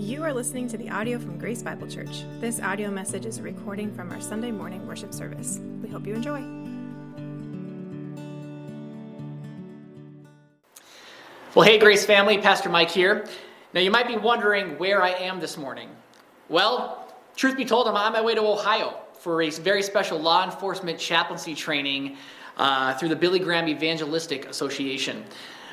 You are listening to the audio from Grace Bible Church. This audio message is a recording from our Sunday morning worship service. We hope you enjoy. Well, hey, Grace family, Pastor Mike here. Now, you might be wondering where I am this morning. Well, truth be told, I'm on my way to Ohio for a very special law enforcement chaplaincy training uh, through the Billy Graham Evangelistic Association.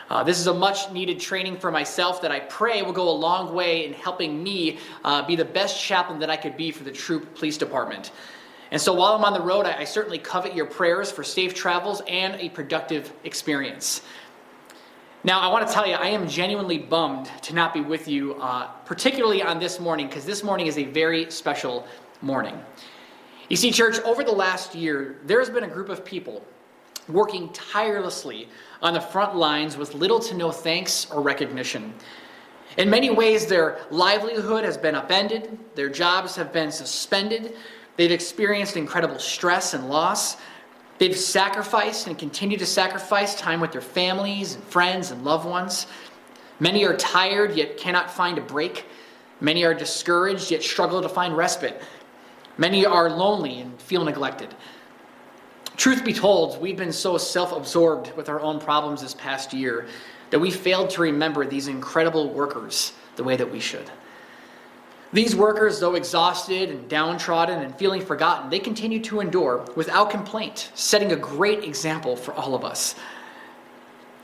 Uh, this is a much needed training for myself that I pray will go a long way in helping me uh, be the best chaplain that I could be for the Throop Police Department. And so while I'm on the road, I, I certainly covet your prayers for safe travels and a productive experience. Now, I want to tell you, I am genuinely bummed to not be with you, uh, particularly on this morning, because this morning is a very special morning. You see, church, over the last year, there has been a group of people working tirelessly on the front lines with little to no thanks or recognition. In many ways, their livelihood has been upended, their jobs have been suspended, they've experienced incredible stress and loss. They've sacrificed and continue to sacrifice time with their families and friends and loved ones. Many are tired yet cannot find a break. Many are discouraged yet struggle to find respite. Many are lonely and feel neglected. Truth be told, we've been so self absorbed with our own problems this past year that we failed to remember these incredible workers the way that we should. These workers, though exhausted and downtrodden and feeling forgotten, they continue to endure without complaint, setting a great example for all of us.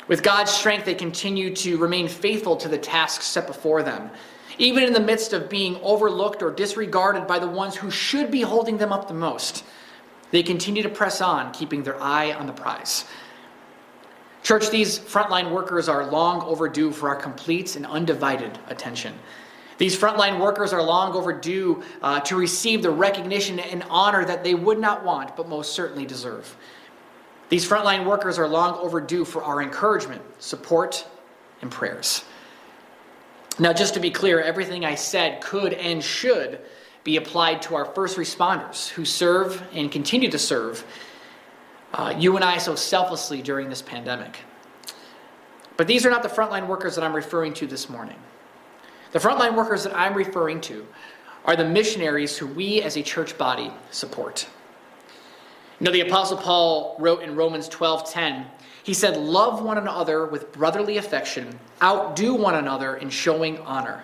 With God's strength, they continue to remain faithful to the tasks set before them, even in the midst of being overlooked or disregarded by the ones who should be holding them up the most. They continue to press on, keeping their eye on the prize. Church, these frontline workers are long overdue for our complete and undivided attention. These frontline workers are long overdue uh, to receive the recognition and honor that they would not want, but most certainly deserve. These frontline workers are long overdue for our encouragement, support, and prayers. Now, just to be clear, everything I said could and should be applied to our first responders who serve and continue to serve uh, you and I so selflessly during this pandemic. But these are not the frontline workers that I'm referring to this morning. The frontline workers that I'm referring to are the missionaries who we as a church body support. You know, the Apostle Paul wrote in Romans 12:10, he said, Love one another with brotherly affection, outdo one another in showing honor.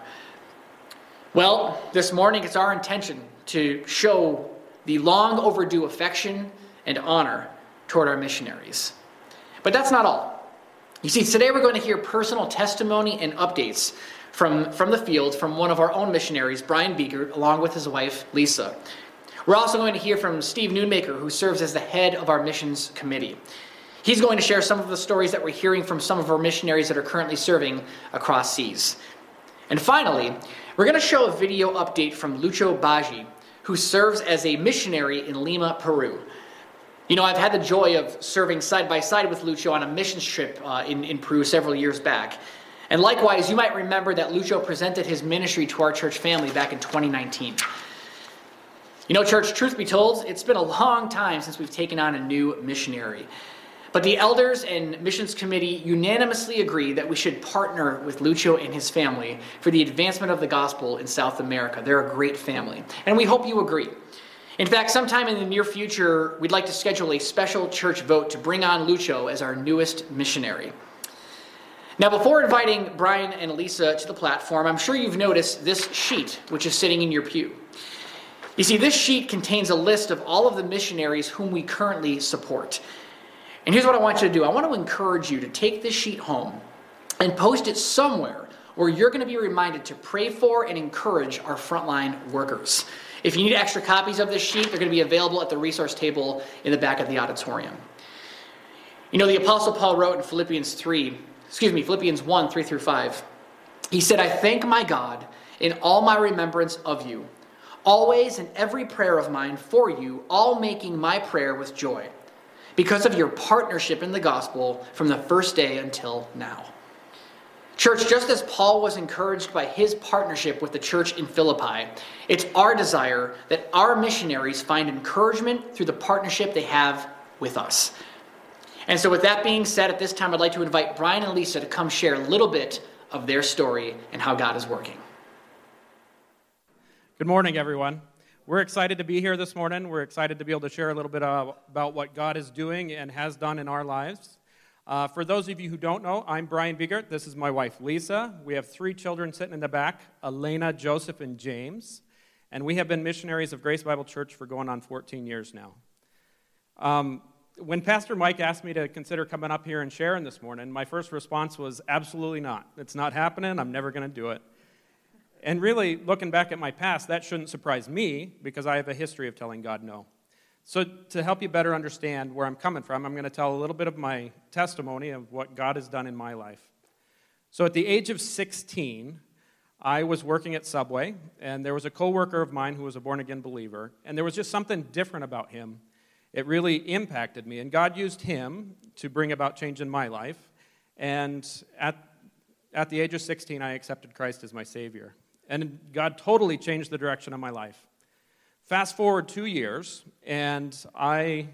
Well, this morning it's our intention to show the long overdue affection and honor toward our missionaries. But that's not all. You see, today we're going to hear personal testimony and updates from, from the field from one of our own missionaries, Brian Beeger, along with his wife, Lisa. We're also going to hear from Steve Nunemaker, who serves as the head of our missions committee. He's going to share some of the stories that we're hearing from some of our missionaries that are currently serving across seas. And finally, we're going to show a video update from Lucho Baji, who serves as a missionary in Lima, Peru. You know, I've had the joy of serving side by side with Lucho on a missions trip uh, in, in Peru several years back. And likewise, you might remember that Lucho presented his ministry to our church family back in 2019. You know, church, truth be told, it's been a long time since we've taken on a new missionary. But the elders and missions committee unanimously agree that we should partner with Lucho and his family for the advancement of the gospel in South America. They're a great family. And we hope you agree. In fact, sometime in the near future, we'd like to schedule a special church vote to bring on Lucho as our newest missionary. Now, before inviting Brian and Elisa to the platform, I'm sure you've noticed this sheet, which is sitting in your pew. You see, this sheet contains a list of all of the missionaries whom we currently support. And here's what I want you to do I want to encourage you to take this sheet home and post it somewhere where you're going to be reminded to pray for and encourage our frontline workers. If you need extra copies of this sheet, they're going to be available at the resource table in the back of the auditorium. You know, the Apostle Paul wrote in Philippians 3, excuse me, Philippians 1 3 through 5. He said, I thank my God in all my remembrance of you, always in every prayer of mine for you, all making my prayer with joy because of your partnership in the gospel from the first day until now. Church, just as Paul was encouraged by his partnership with the church in Philippi, it's our desire that our missionaries find encouragement through the partnership they have with us. And so, with that being said, at this time, I'd like to invite Brian and Lisa to come share a little bit of their story and how God is working. Good morning, everyone. We're excited to be here this morning. We're excited to be able to share a little bit about what God is doing and has done in our lives. Uh, for those of you who don't know, I'm Brian Biegert. This is my wife, Lisa. We have three children sitting in the back Elena, Joseph, and James. And we have been missionaries of Grace Bible Church for going on 14 years now. Um, when Pastor Mike asked me to consider coming up here and sharing this morning, my first response was absolutely not. It's not happening. I'm never going to do it. And really, looking back at my past, that shouldn't surprise me because I have a history of telling God no. So, to help you better understand where I'm coming from, I'm going to tell a little bit of my testimony of what God has done in my life. So, at the age of 16, I was working at Subway, and there was a coworker of mine who was a born again believer, and there was just something different about him. It really impacted me, and God used him to bring about change in my life. And at, at the age of 16, I accepted Christ as my Savior. And God totally changed the direction of my life. Fast forward two years, and I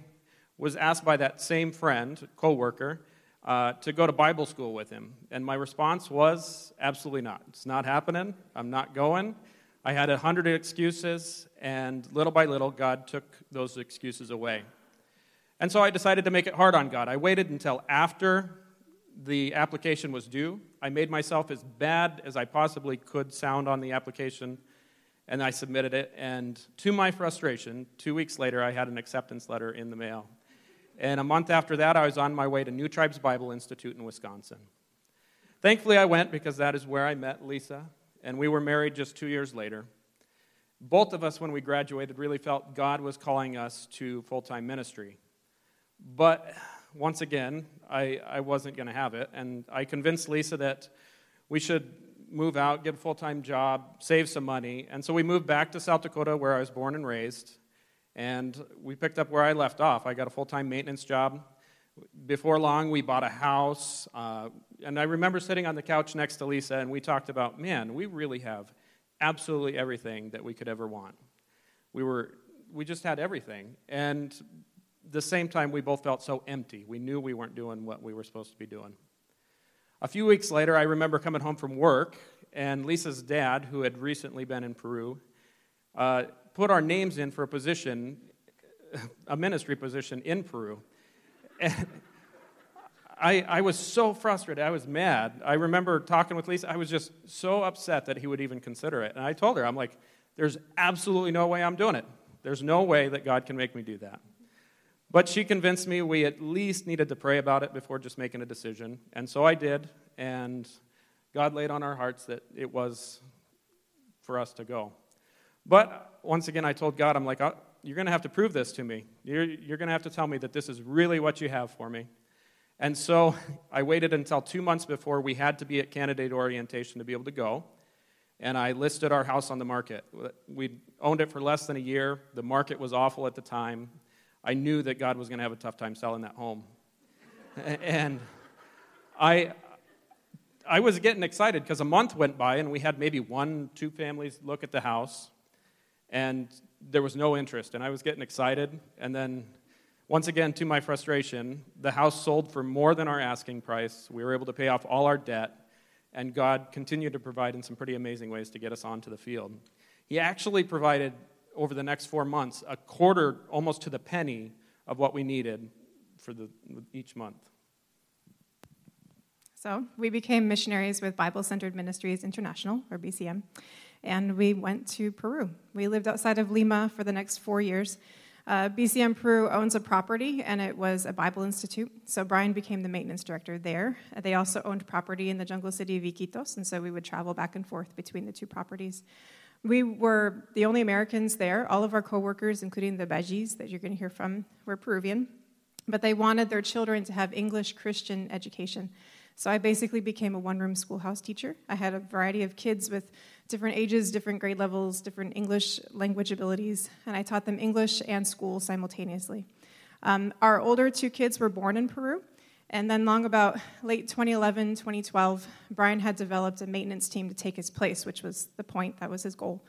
was asked by that same friend, coworker, uh, to go to Bible school with him. And my response was absolutely not. It's not happening. I'm not going. I had a hundred excuses, and little by little, God took those excuses away. And so I decided to make it hard on God. I waited until after the application was due. I made myself as bad as I possibly could sound on the application, and I submitted it. And to my frustration, two weeks later, I had an acceptance letter in the mail. And a month after that, I was on my way to New Tribes Bible Institute in Wisconsin. Thankfully, I went because that is where I met Lisa, and we were married just two years later. Both of us, when we graduated, really felt God was calling us to full time ministry. But once again, I, I wasn't going to have it. And I convinced Lisa that we should move out, get a full time job, save some money. And so we moved back to South Dakota, where I was born and raised. And we picked up where I left off. I got a full time maintenance job. Before long, we bought a house. Uh, and I remember sitting on the couch next to Lisa, and we talked about man, we really have absolutely everything that we could ever want. We, were, we just had everything. And the same time, we both felt so empty. We knew we weren't doing what we were supposed to be doing. A few weeks later, I remember coming home from work, and Lisa's dad, who had recently been in Peru, uh, put our names in for a position, a ministry position in Peru. And I, I was so frustrated. I was mad. I remember talking with Lisa. I was just so upset that he would even consider it. And I told her, I'm like, there's absolutely no way I'm doing it. There's no way that God can make me do that. But she convinced me we at least needed to pray about it before just making a decision. And so I did, and God laid on our hearts that it was for us to go. But once again, I told God, I'm like, uh, you're going to have to prove this to me. You're, you're going to have to tell me that this is really what you have for me. And so I waited until two months before we had to be at candidate orientation to be able to go. And I listed our house on the market. We owned it for less than a year. The market was awful at the time. I knew that God was going to have a tough time selling that home. and I, I was getting excited because a month went by and we had maybe one, two families look at the house, and there was no interest. And I was getting excited. And then, once again, to my frustration, the house sold for more than our asking price. We were able to pay off all our debt, and God continued to provide in some pretty amazing ways to get us onto the field. He actually provided over the next four months a quarter, almost to the penny, of what we needed for the, each month. So we became missionaries with Bible Centered Ministries International, or BCM, and we went to Peru. We lived outside of Lima for the next four years. Uh, BCM Peru owns a property, and it was a Bible Institute. So Brian became the maintenance director there. They also owned property in the jungle city of Iquitos, and so we would travel back and forth between the two properties. We were the only Americans there. All of our coworkers, including the Bajis that you're going to hear from, were Peruvian. But they wanted their children to have English Christian education. So I basically became a one room schoolhouse teacher. I had a variety of kids with different ages, different grade levels, different English language abilities, and I taught them English and school simultaneously. Um, our older two kids were born in Peru, and then, long about late 2011, 2012, Brian had developed a maintenance team to take his place, which was the point, that was his goal.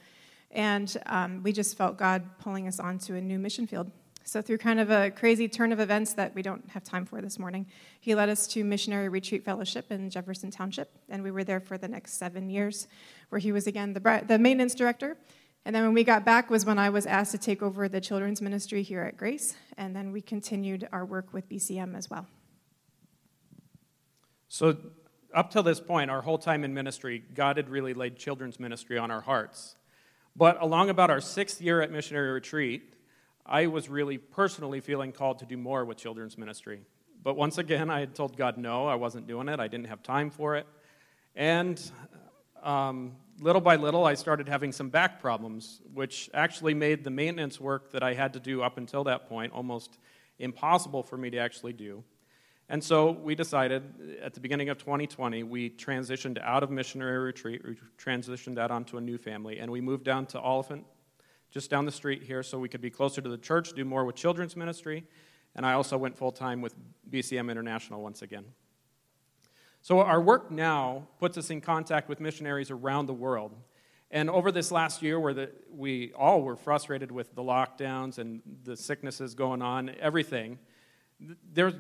And um, we just felt God pulling us onto a new mission field. So, through kind of a crazy turn of events that we don't have time for this morning, he led us to Missionary Retreat Fellowship in Jefferson Township. And we were there for the next seven years, where he was again the, the maintenance director. And then when we got back was when I was asked to take over the children's ministry here at Grace, and then we continued our work with BCM as well. So, up till this point, our whole time in ministry, God had really laid children's ministry on our hearts. But along about our sixth year at missionary retreat, I was really personally feeling called to do more with children's ministry. But once again, I had told God no, I wasn't doing it. I didn't have time for it. And um, little by little, I started having some back problems, which actually made the maintenance work that I had to do up until that point almost impossible for me to actually do. And so we decided at the beginning of 2020, we transitioned out of missionary retreat, we transitioned that onto a new family, and we moved down to Olyphant, just down the street here, so we could be closer to the church, do more with children's ministry. And I also went full time with BCM International once again. So, our work now puts us in contact with missionaries around the world. And over this last year, where the, we all were frustrated with the lockdowns and the sicknesses going on, everything,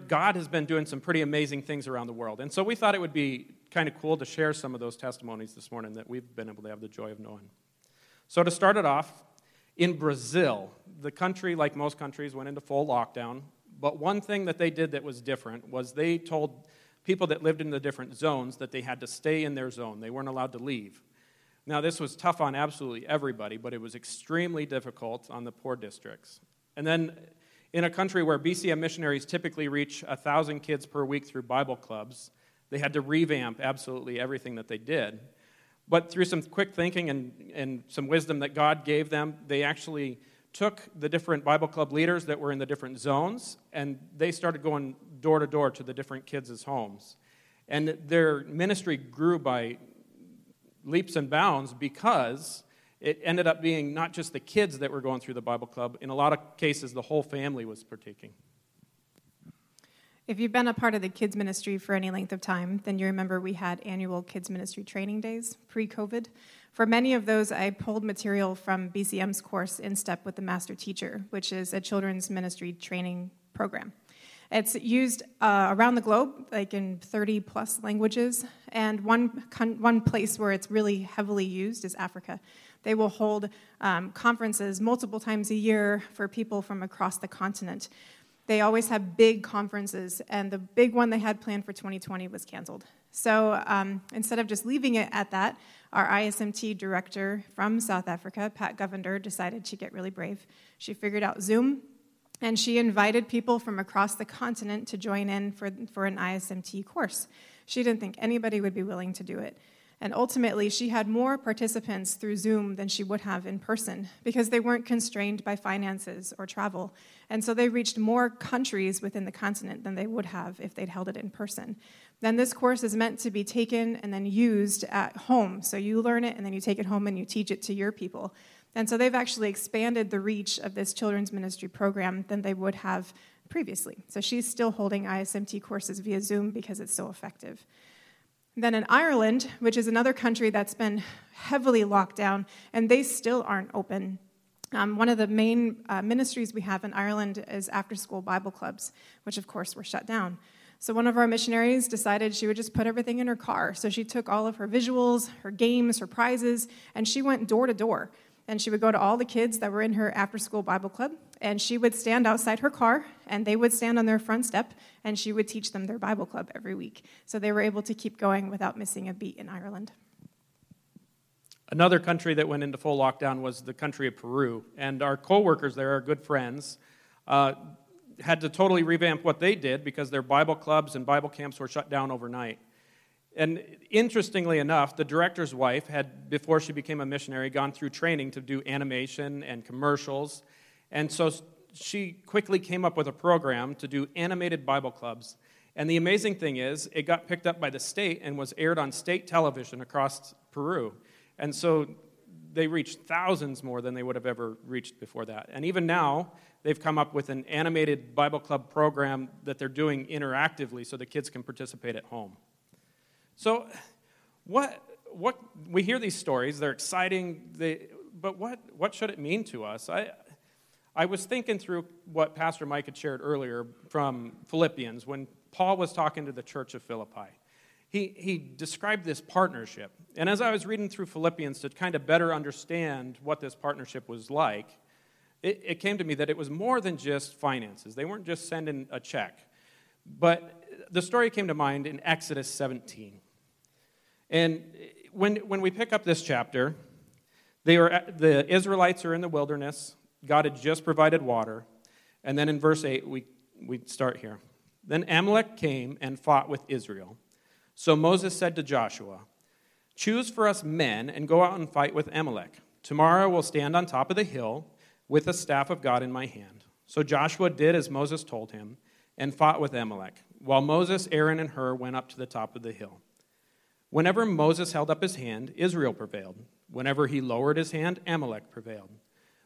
God has been doing some pretty amazing things around the world. And so we thought it would be kind of cool to share some of those testimonies this morning that we've been able to have the joy of knowing. So, to start it off, in Brazil, the country, like most countries, went into full lockdown. But one thing that they did that was different was they told people that lived in the different zones that they had to stay in their zone. They weren't allowed to leave. Now, this was tough on absolutely everybody, but it was extremely difficult on the poor districts. And then, in a country where BCM missionaries typically reach 1,000 kids per week through Bible clubs, they had to revamp absolutely everything that they did. But through some quick thinking and, and some wisdom that God gave them, they actually took the different Bible club leaders that were in the different zones and they started going door to door to the different kids' homes. And their ministry grew by leaps and bounds because it ended up being not just the kids that were going through the Bible club, in a lot of cases, the whole family was partaking. If you've been a part of the kids ministry for any length of time, then you remember we had annual kids ministry training days pre COVID. For many of those, I pulled material from BCM's course In Step with the Master Teacher, which is a children's ministry training program. It's used uh, around the globe, like in 30 plus languages, and one, con- one place where it's really heavily used is Africa. They will hold um, conferences multiple times a year for people from across the continent. They always have big conferences, and the big one they had planned for 2020 was canceled. So um, instead of just leaving it at that, our ISMT director from South Africa, Pat Govender, decided to get really brave. She figured out Zoom, and she invited people from across the continent to join in for, for an ISMT course. She didn't think anybody would be willing to do it. And ultimately, she had more participants through Zoom than she would have in person because they weren't constrained by finances or travel. And so they reached more countries within the continent than they would have if they'd held it in person. Then this course is meant to be taken and then used at home. So you learn it and then you take it home and you teach it to your people. And so they've actually expanded the reach of this children's ministry program than they would have previously. So she's still holding ISMT courses via Zoom because it's so effective. Then in Ireland, which is another country that's been heavily locked down, and they still aren't open. Um, one of the main uh, ministries we have in Ireland is after school Bible clubs, which of course were shut down. So one of our missionaries decided she would just put everything in her car. So she took all of her visuals, her games, her prizes, and she went door to door. And she would go to all the kids that were in her after school Bible club, and she would stand outside her car, and they would stand on their front step, and she would teach them their Bible club every week. So they were able to keep going without missing a beat in Ireland. Another country that went into full lockdown was the country of Peru, and our co-workers there are good friends. Uh, had to totally revamp what they did because their Bible clubs and Bible camps were shut down overnight. And interestingly enough, the director's wife had, before she became a missionary, gone through training to do animation and commercials. And so she quickly came up with a program to do animated Bible clubs. And the amazing thing is, it got picked up by the state and was aired on state television across Peru. And so they reached thousands more than they would have ever reached before that. And even now, they've come up with an animated Bible club program that they're doing interactively so the kids can participate at home. So, what, what, we hear these stories, they're exciting, they, but what, what should it mean to us? I, I was thinking through what Pastor Mike had shared earlier from Philippians when Paul was talking to the church of Philippi. he, he described this partnership. And as I was reading through Philippians to kind of better understand what this partnership was like, it, it came to me that it was more than just finances. They weren't just sending a check. But the story came to mind in Exodus 17. And when, when we pick up this chapter, they are, the Israelites are in the wilderness. God had just provided water. And then in verse 8, we, we start here. Then Amalek came and fought with Israel. So Moses said to Joshua, Choose for us men and go out and fight with Amalek. Tomorrow we'll stand on top of the hill with the staff of God in my hand. So Joshua did as Moses told him and fought with Amalek, while Moses, Aaron, and Hur went up to the top of the hill. Whenever Moses held up his hand, Israel prevailed. Whenever he lowered his hand, Amalek prevailed.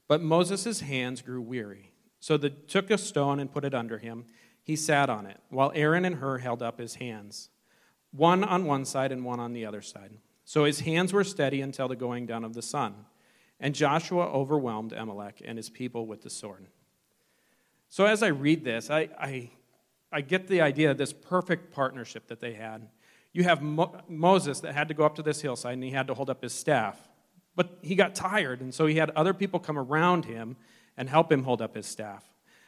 But Moses' hands grew weary. So they took a stone and put it under him. He sat on it, while Aaron and Hur held up his hands one on one side and one on the other side. So his hands were steady until the going down of the sun. And Joshua overwhelmed Amalek and his people with the sword. So as I read this, I, I, I get the idea of this perfect partnership that they had. You have Mo- Moses that had to go up to this hillside and he had to hold up his staff. But he got tired, and so he had other people come around him and help him hold up his staff.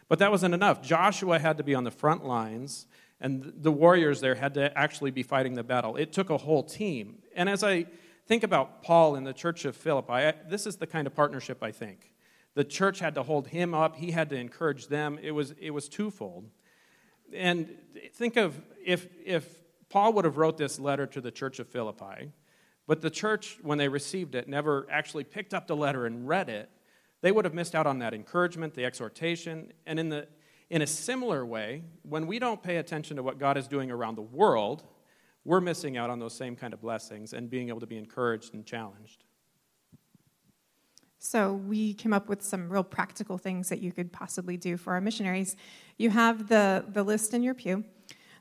But that wasn't enough. Joshua had to be on the front lines and the warriors there had to actually be fighting the battle. It took a whole team. And as I think about Paul in the church of Philippi, I, this is the kind of partnership I think. The church had to hold him up, he had to encourage them. It was, it was twofold. And think of if, if Paul would have wrote this letter to the church of Philippi, but the church, when they received it, never actually picked up the letter and read it, they would have missed out on that encouragement, the exhortation, and in the in a similar way, when we don't pay attention to what God is doing around the world, we're missing out on those same kind of blessings and being able to be encouraged and challenged. So, we came up with some real practical things that you could possibly do for our missionaries. You have the, the list in your pew.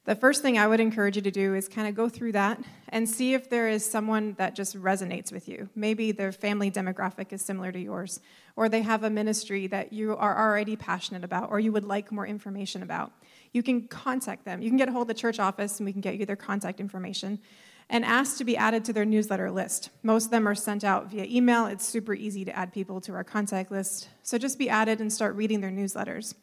The first thing I would encourage you to do is kind of go through that and see if there is someone that just resonates with you. Maybe their family demographic is similar to yours, or they have a ministry that you are already passionate about, or you would like more information about. You can contact them. You can get a hold of the church office, and we can get you their contact information and ask to be added to their newsletter list. Most of them are sent out via email. It's super easy to add people to our contact list. So just be added and start reading their newsletters.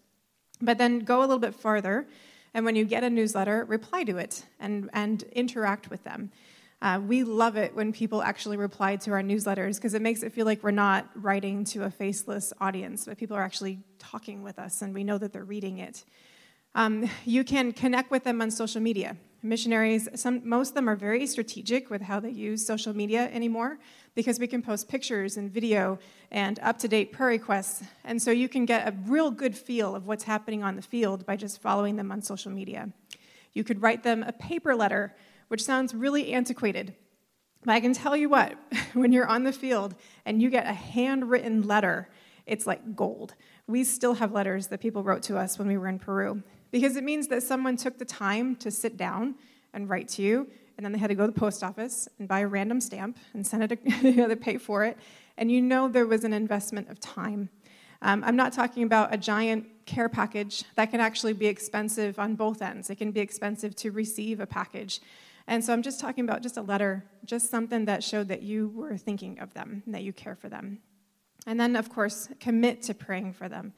But then go a little bit farther and when you get a newsletter, reply to it and, and interact with them. Uh, we love it when people actually reply to our newsletters because it makes it feel like we're not writing to a faceless audience, but people are actually talking with us and we know that they're reading it. Um, you can connect with them on social media. Missionaries, some, most of them are very strategic with how they use social media anymore because we can post pictures and video and up to date prayer requests. And so you can get a real good feel of what's happening on the field by just following them on social media. You could write them a paper letter, which sounds really antiquated. But I can tell you what, when you're on the field and you get a handwritten letter, it's like gold. We still have letters that people wrote to us when we were in Peru because it means that someone took the time to sit down and write to you and then they had to go to the post office and buy a random stamp and send it, you know, they pay for it. And you know there was an investment of time. Um, I'm not talking about a giant care package. That can actually be expensive on both ends. It can be expensive to receive a package. And so I'm just talking about just a letter, just something that showed that you were thinking of them that you care for them. And then, of course, commit to praying for them.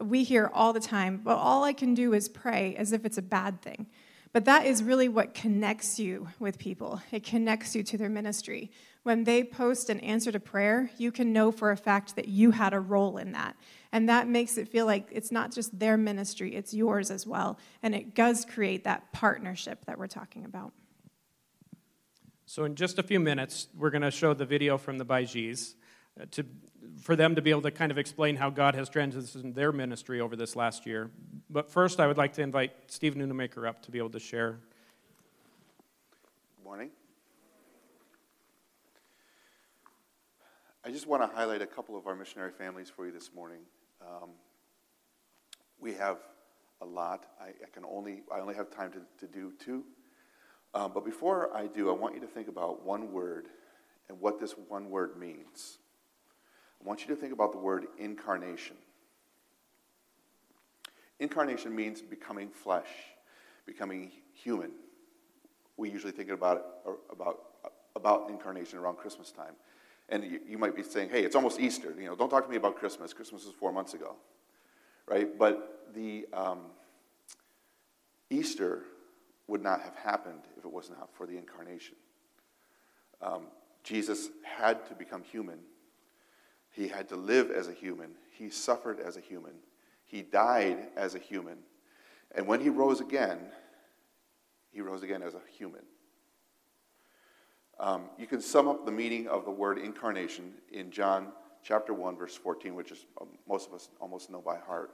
We hear all the time, well, all I can do is pray as if it's a bad thing. But that is really what connects you with people. It connects you to their ministry. When they post an answer to prayer, you can know for a fact that you had a role in that. And that makes it feel like it's not just their ministry, it's yours as well. And it does create that partnership that we're talking about. So, in just a few minutes, we're going to show the video from the Baijis uh, to for them to be able to kind of explain how God has transitioned their ministry over this last year. But first, I would like to invite Steve Nunemaker up to be able to share. Good morning. I just want to highlight a couple of our missionary families for you this morning. Um, we have a lot. I, I, can only I only have time to, to do two. Um, but before I do, I want you to think about one word and what this one word means. I want you to think about the word incarnation. Incarnation means becoming flesh, becoming human, we usually think about, about, about incarnation around Christmas time. And you, you, might be saying, hey, it's almost Easter. You know, don't talk to me about Christmas. Christmas is four months ago, right? But the um, Easter would not have happened if it was not for the incarnation. Um, Jesus had to become human. He had to live as a human. He suffered as a human. He died as a human. And when he rose again, he rose again as a human. Um, you can sum up the meaning of the word incarnation in John chapter 1, verse 14, which is um, most of us almost know by heart.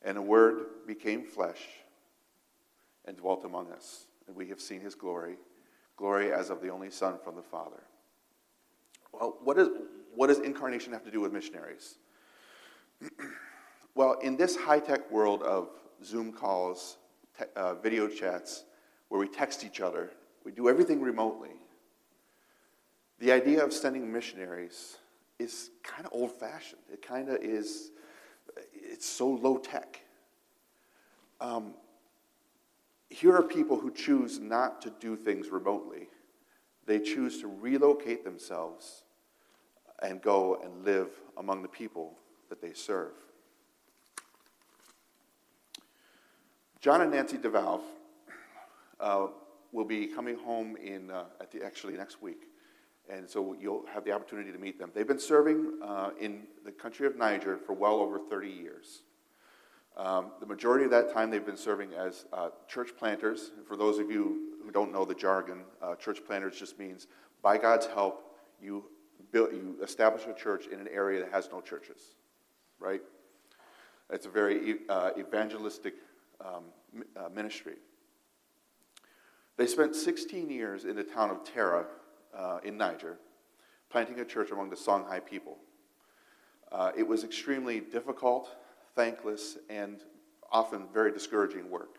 And the word became flesh and dwelt among us. And we have seen his glory, glory as of the only Son from the Father. Well, what, is, what does incarnation have to do with missionaries? well, in this high tech world of Zoom calls, te- uh, video chats, where we text each other, we do everything remotely. The idea of sending missionaries is kind of old fashioned. It kind of is, it's so low tech. Um, here are people who choose not to do things remotely. They choose to relocate themselves and go and live among the people that they serve. John and Nancy DeValve uh, will be coming home in uh, the, actually next week, and so you'll have the opportunity to meet them. They've been serving uh, in the country of Niger for well over 30 years. Um, the majority of that time, they've been serving as uh, church planters. For those of you who don't know the jargon, uh, church planters just means by God's help, you build, you establish a church in an area that has no churches, right? It's a very uh, evangelistic um, uh, ministry. They spent 16 years in the town of Tera uh, in Niger, planting a church among the Songhai people. Uh, it was extremely difficult thankless, and often very discouraging work.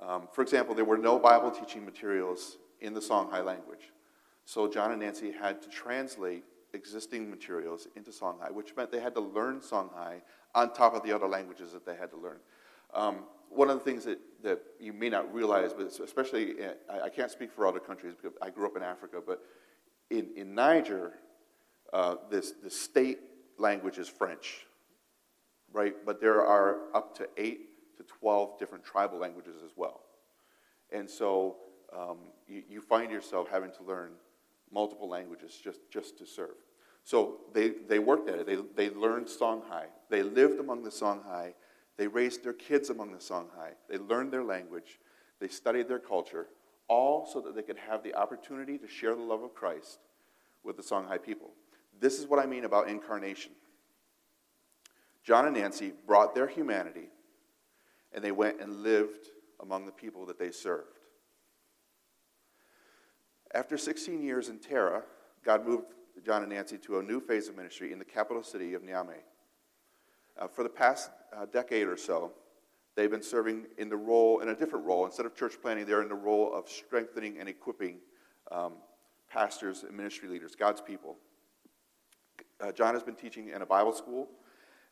Um, for example, there were no Bible teaching materials in the Songhai language. So John and Nancy had to translate existing materials into Songhai, which meant they had to learn Songhai on top of the other languages that they had to learn. Um, one of the things that, that you may not realize, but especially, I, I, can't speak for other countries because I grew up in Africa, but in, in Niger, uh, this, the state language is French right? But there are up to eight to 12 different tribal languages as well. And so um, you, you, find yourself having to learn multiple languages just, just to serve. So they, they worked at it. They, they learned Songhai. They lived among the Songhai. They raised their kids among the Songhai. They learned their language. They studied their culture, all so that they could have the opportunity to share the love of Christ with the Songhai people. This is what I mean about incarnation. John and Nancy brought their humanity and they went and lived among the people that they served. After 16 years in Tera, God moved John and Nancy to a new phase of ministry in the capital city of Niamey. Uh, for the past uh, decade or so, they've been serving in the role, in a different role. Instead of church planting, they're in the role of strengthening and equipping um, pastors and ministry leaders, God's people. Uh, John has been teaching in a Bible school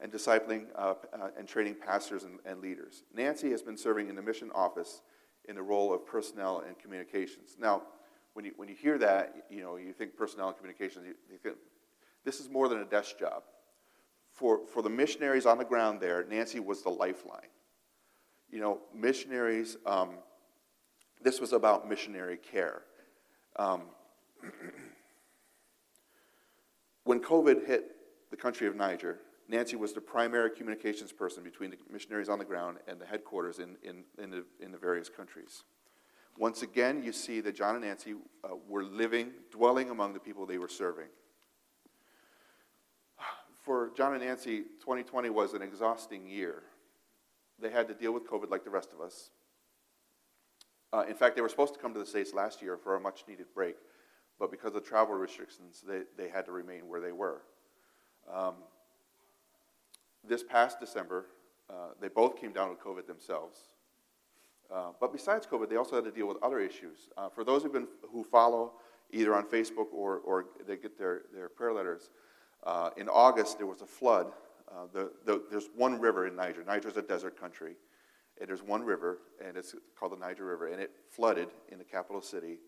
and discipling uh, uh, and training pastors and, and, leaders. Nancy has been serving in the mission office in the role of personnel and communications. Now, when you, when you hear that, you know, you think personnel and communications, you, you think, this is more than a desk job. For, for the missionaries on the ground there, Nancy was the lifeline. You know, missionaries, um, this was about missionary care. Um, when COVID hit the country of Niger, Nancy was the primary communications person between the missionaries on the ground and the headquarters in, in, in, the, in the various countries. Once again, you see that John and Nancy uh, were living, dwelling among the people they were serving. For John and Nancy, 2020 was an exhausting year. They had to deal with COVID like the rest of us. Uh, in fact, they were supposed to come to the States last year for a much needed break, but because of travel restrictions, they, they had to remain where they were. Um, this past December, uh, they both came down with COVID themselves. Uh, but besides COVID, they also had to deal with other issues. Uh, for those who've been, who follow either on Facebook or, or they get their, their prayer letters, uh, in August there was a flood. Uh, the, the, there's one river in Niger. Niger is a desert country. And there's one river, and it's called the Niger River, and it flooded in the capital city.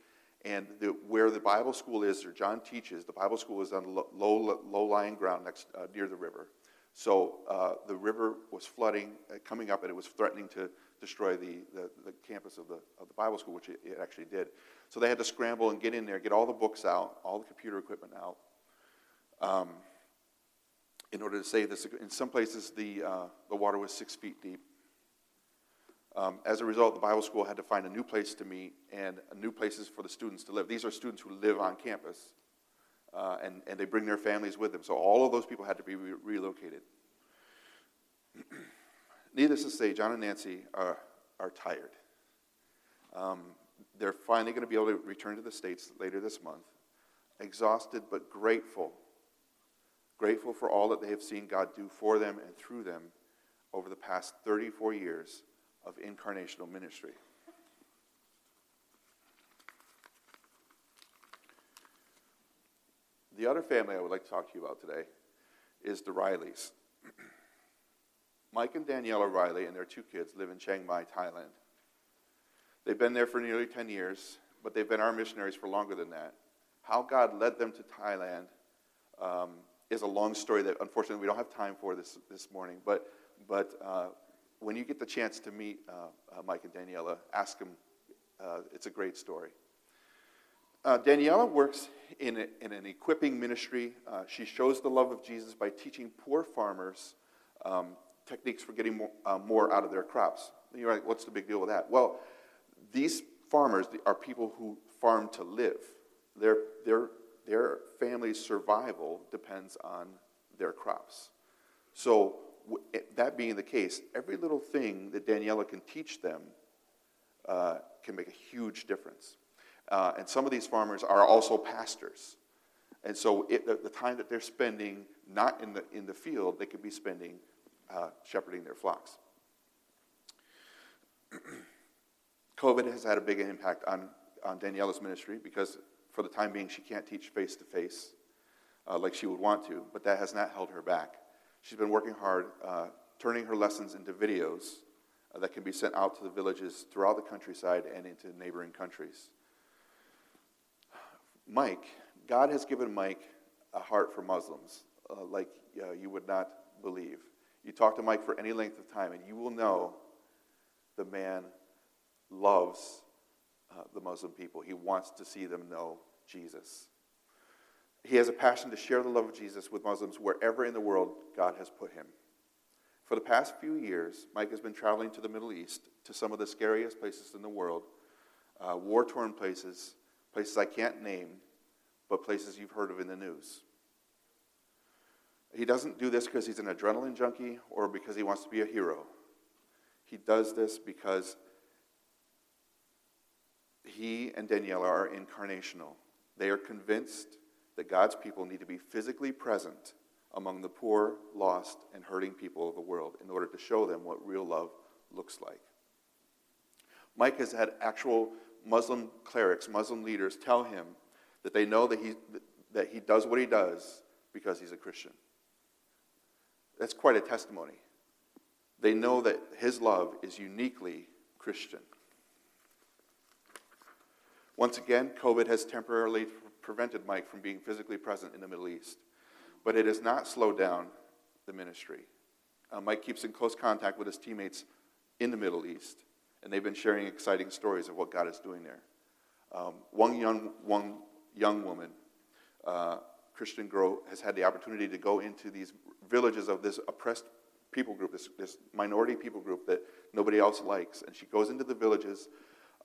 And the, where the Bible school is, or John teaches, the Bible school is on low, low, low lying ground next, uh, near the river. So the river was flooding, coming up, and it was threatening to destroy the, the, the, campus of the, of the Bible school, which it, it, actually did. So they had to scramble and get in there, get all the books out, all the computer equipment out, um, in order to save this. In some places, the, uh, the water was six feet deep. Um, as a result, the Bible school had to find a new place to meet and new places for the students to live. These are students who live on campus, uh, and, and they bring their families with them. So all of those people had to be re- relocated. Needless to say, John and Nancy are, are tired. Um, they're finally going to be able to return to the States later this month, exhausted but grateful. Grateful for all that they have seen God do for them and through them over the past 34 years of incarnational ministry. The other family I would like to talk to you about today is the Rileys. Mike and Daniela O'Reilly and their two kids live in Chiang Mai, Thailand. They've been there for nearly 10 years, but they've been our missionaries for longer than that. How God led them to Thailand um, is a long story that unfortunately we don't have time for this, this morning. But, but uh, when you get the chance to meet uh, uh, Mike and Daniela, ask them. Uh, it's a great story. Uh, Daniela works in, a, in, an equipping ministry. Uh, she shows the love of Jesus by teaching poor farmers um, techniques for getting more, uh, more, out of their crops. You're like, what's the big deal with that? Well, these farmers are people who farm to live. Their, their, their family's survival depends on their crops. So, that being the case, every little thing that Daniela can teach them uh, can make a huge difference. Uh, and some of these farmers are also pastors. And so it, the, the, time that they're spending not in the, in the field, they could be spending uh, shepherding their flocks. COVID has had a big impact on, on Daniela's ministry because for the time being she can't teach face to face like she would want to, but that has not held her back. She's been working hard, uh, turning her lessons into videos uh, that can be sent out to the villages throughout the countryside and into neighboring countries. Mike, God has given Mike a heart for Muslims uh, like uh, you would not believe. You talk to Mike for any length of time, and you will know the man loves uh, the Muslim people. He wants to see them know Jesus. He has a passion to share the love of Jesus with Muslims wherever in the world God has put him. For the past few years, Mike has been traveling to the Middle East, to some of the scariest places in the world, uh, war torn places, places I can't name, but places you've heard of in the news. He doesn't do this because he's an adrenaline junkie or because he wants to be a hero. He does this because he and Daniela are incarnational. They are convinced that God's people need to be physically present among the poor, lost, and hurting people of the world in order to show them what real love looks like. Mike has had actual Muslim clerics, Muslim leaders tell him that they know that he, that he does what he does because he's a Christian. That's quite a testimony. They know that his love is uniquely Christian. Once again, COVID has temporarily prevented Mike from being physically present in the Middle East, but it has not slowed down the ministry. Uh, Mike keeps in close contact with his teammates in the Middle East, and they've been sharing exciting stories of what God is doing there. Um, one, young, one young woman, uh, Christian girl, has had the opportunity to go into these villages of this oppressed people group, this, this minority people group that nobody else likes. And she goes into the villages.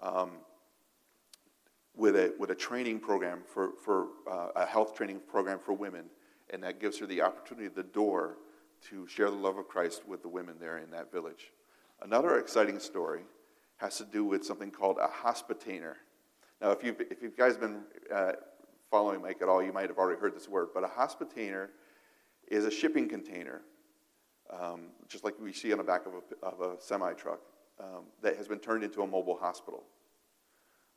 Um, with a, with a training program for, for uh, a health training program for women, and that gives her the opportunity, the door, to share the love of Christ with the women there in that village. Another exciting story has to do with something called a hospitainer. Now, if you've, if you guys been uh, following Mike at all, you might have already heard this word, but a hospitainer is a shipping container, um, just like we see on the back of a, of a semi truck, um, that has been turned into a mobile hospital.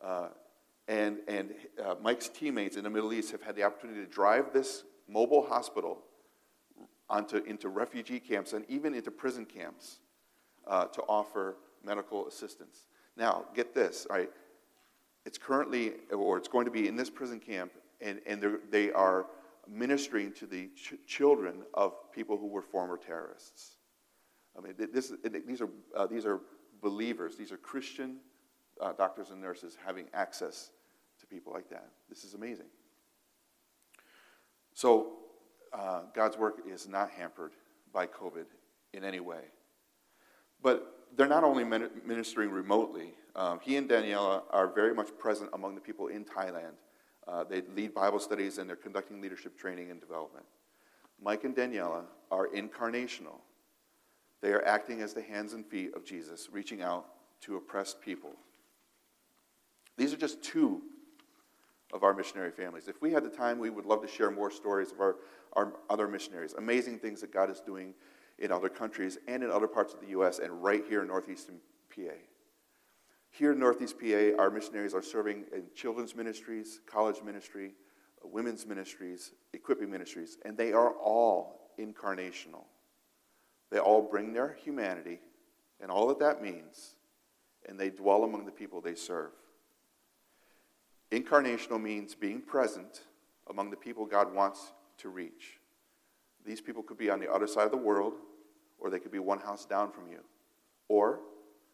Uh, and, and uh, Mike's teammates in the Middle East have had the opportunity to drive this mobile hospital onto, into refugee camps and even into prison camps uh, to offer medical assistance. Now, get this, all right? It's currently, or it's going to be in this prison camp, and, and they're- ministering to the ch- children of people who were former terrorists. I mean, this, these, are, uh, these are believers, these are Christian uh, doctors and nurses having access to people like that. This is amazing. So, uh, God's work is not hampered by COVID in any way. But they're not only ministering remotely, um, he and Daniela are very much present among the people in Thailand. Uh, they lead Bible studies and they're conducting leadership training and development. Mike and Daniela are incarnational. They are acting as the hands and feet of Jesus, reaching out to oppressed people. These are just two of our missionary families. If we had the time, we would love to share more stories of our, our other missionaries, amazing things that God is doing in other countries and in other parts of the U.S. and right here in Northeastern PA. Here in Northeast PA, our missionaries are serving in children's ministries, college ministry, women's ministries, equipping ministries, and they are all incarnational. They all bring their humanity and all that that means, and they dwell among the people they serve. Incarnational means being present among the people God wants to reach. These people could be on the other side of the world, or they could be one house down from you, or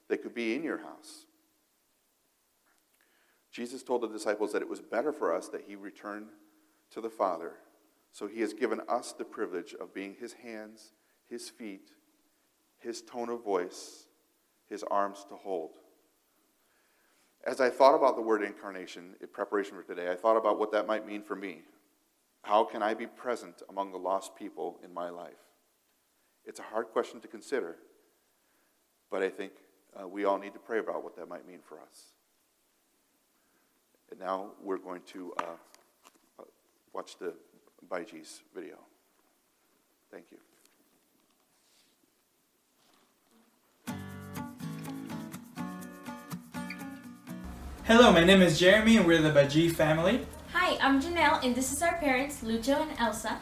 they could be in your house. Jesus told the disciples that it was better for us that he return to the Father. So he has given us the privilege of being his hands, his feet, his tone of voice, his arms to hold. As I thought about the word incarnation in preparation for today, I thought about what that might mean for me. How can I be present among the lost people in my life? It's a hard question to consider, but I think uh, we all need to pray about what that might mean for us. And now we're going to uh, uh, watch the Baijis video. Thank you. Hello, my name is Jeremy and we're the Baji family. Hi, I'm Janelle, and this is our parents, Lucho and Elsa.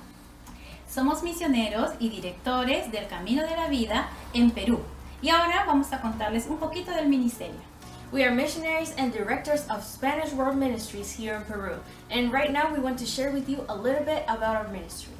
Somos misioneros y directores del Camino de la Vida en Perú. Y ahora vamos a contarles un poquito del ministerio. We are missionaries and directors of Spanish World Ministries here in Peru, and right now we want to share with you a little bit about our ministry.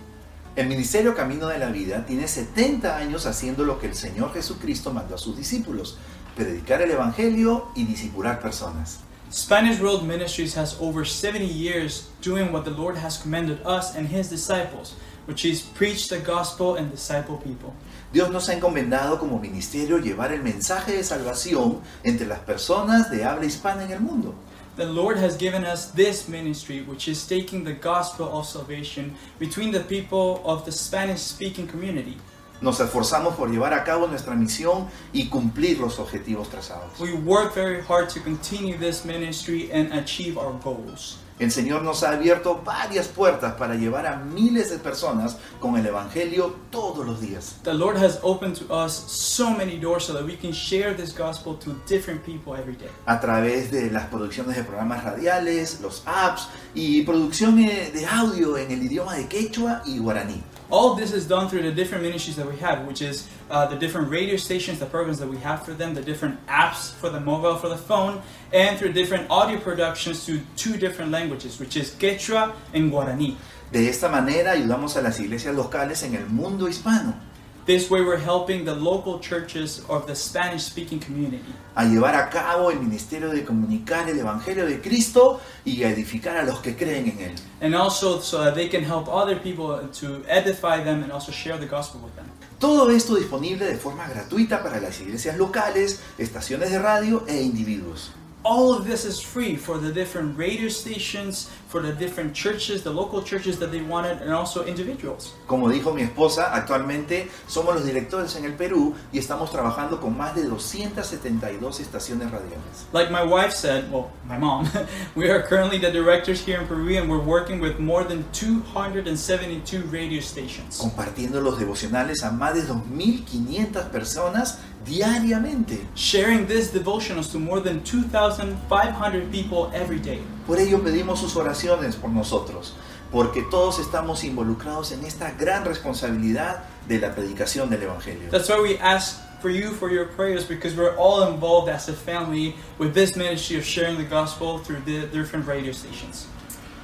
El Ministerio Camino de la Vida tiene 70 años haciendo lo que el Señor Jesucristo mandó a sus discípulos, predicar el Evangelio y discipular personas. Spanish World Ministries has over 70 years doing what the Lord has commanded us and His disciples, which is preach the gospel and disciple people. Dios nos ha encomendado como ministerio llevar el mensaje de salvación entre las personas de habla hispana en el mundo. The Lord has given us this ministry, which is taking the gospel of salvation between the people of the Spanish speaking community. Nos esforzamos por llevar a cabo nuestra misión y cumplir los objetivos trazados. We work very hard to continue this ministry and achieve our goals. El Señor nos ha abierto varias puertas para llevar a miles de personas con el Evangelio todos los días. The Lord has opened to us so many doors so that we can share this gospel to different people every day. a través de las producciones de programas radiales, los apps y producción de audio en el idioma de quechua y guaraní. All this is done through the different ministries that we have, which is uh, the different radio stations, the programs that we have for them, the different apps for the mobile, for the phone, and through different audio productions to two different languages, which is Quechua and Guarani. De esta manera ayudamos a las iglesias locales en el mundo hispano This way, we're helping the local churches of the Spanish speaking community a llevar a cabo el ministerio de comunicar el Evangelio de Cristo y edificar a los que creen en Él. and also so that they can help other people to edify them and also share the gospel with them. Todo esto disponible de forma gratuita para las iglesias locales, estaciones de radio e individuos. All of this is free for the different radio stations, for the different churches, the local churches that they wanted, and also individuals. Como dijo mi esposa, actualmente somos los directores en el Perú y estamos trabajando con más de 272 estaciones radiales. Like my wife said, well, my mom, we are currently the directors here in Peru and we're working with more than 272 radio stations. compartiendo los devocionales a más de 2.500 personas diariamente. Sharing this devotionals to more than 2,500 people every day. Por ello pedimos sus oraciones por nosotros, porque todos estamos involucrados en esta gran responsabilidad de la predicación del Evangelio. That's why we ask for you for your prayers because we're all involved as a family with this ministry of sharing the gospel through the different radio stations.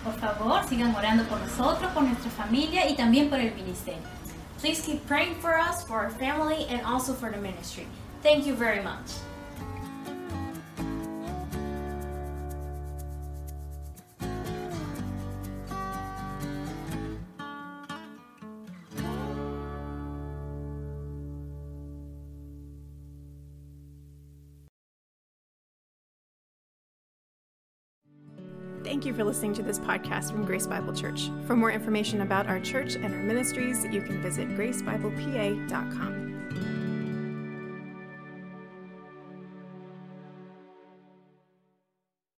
Por favor, sigan orando por nosotros, por nuestra familia y también por el ministerio. Please keep praying for us, for our family, and also for the ministry. Thank you very much. Thank you for listening to this podcast from Grace Bible Church. For more information about our church and our ministries, you can visit gracebiblepa.com.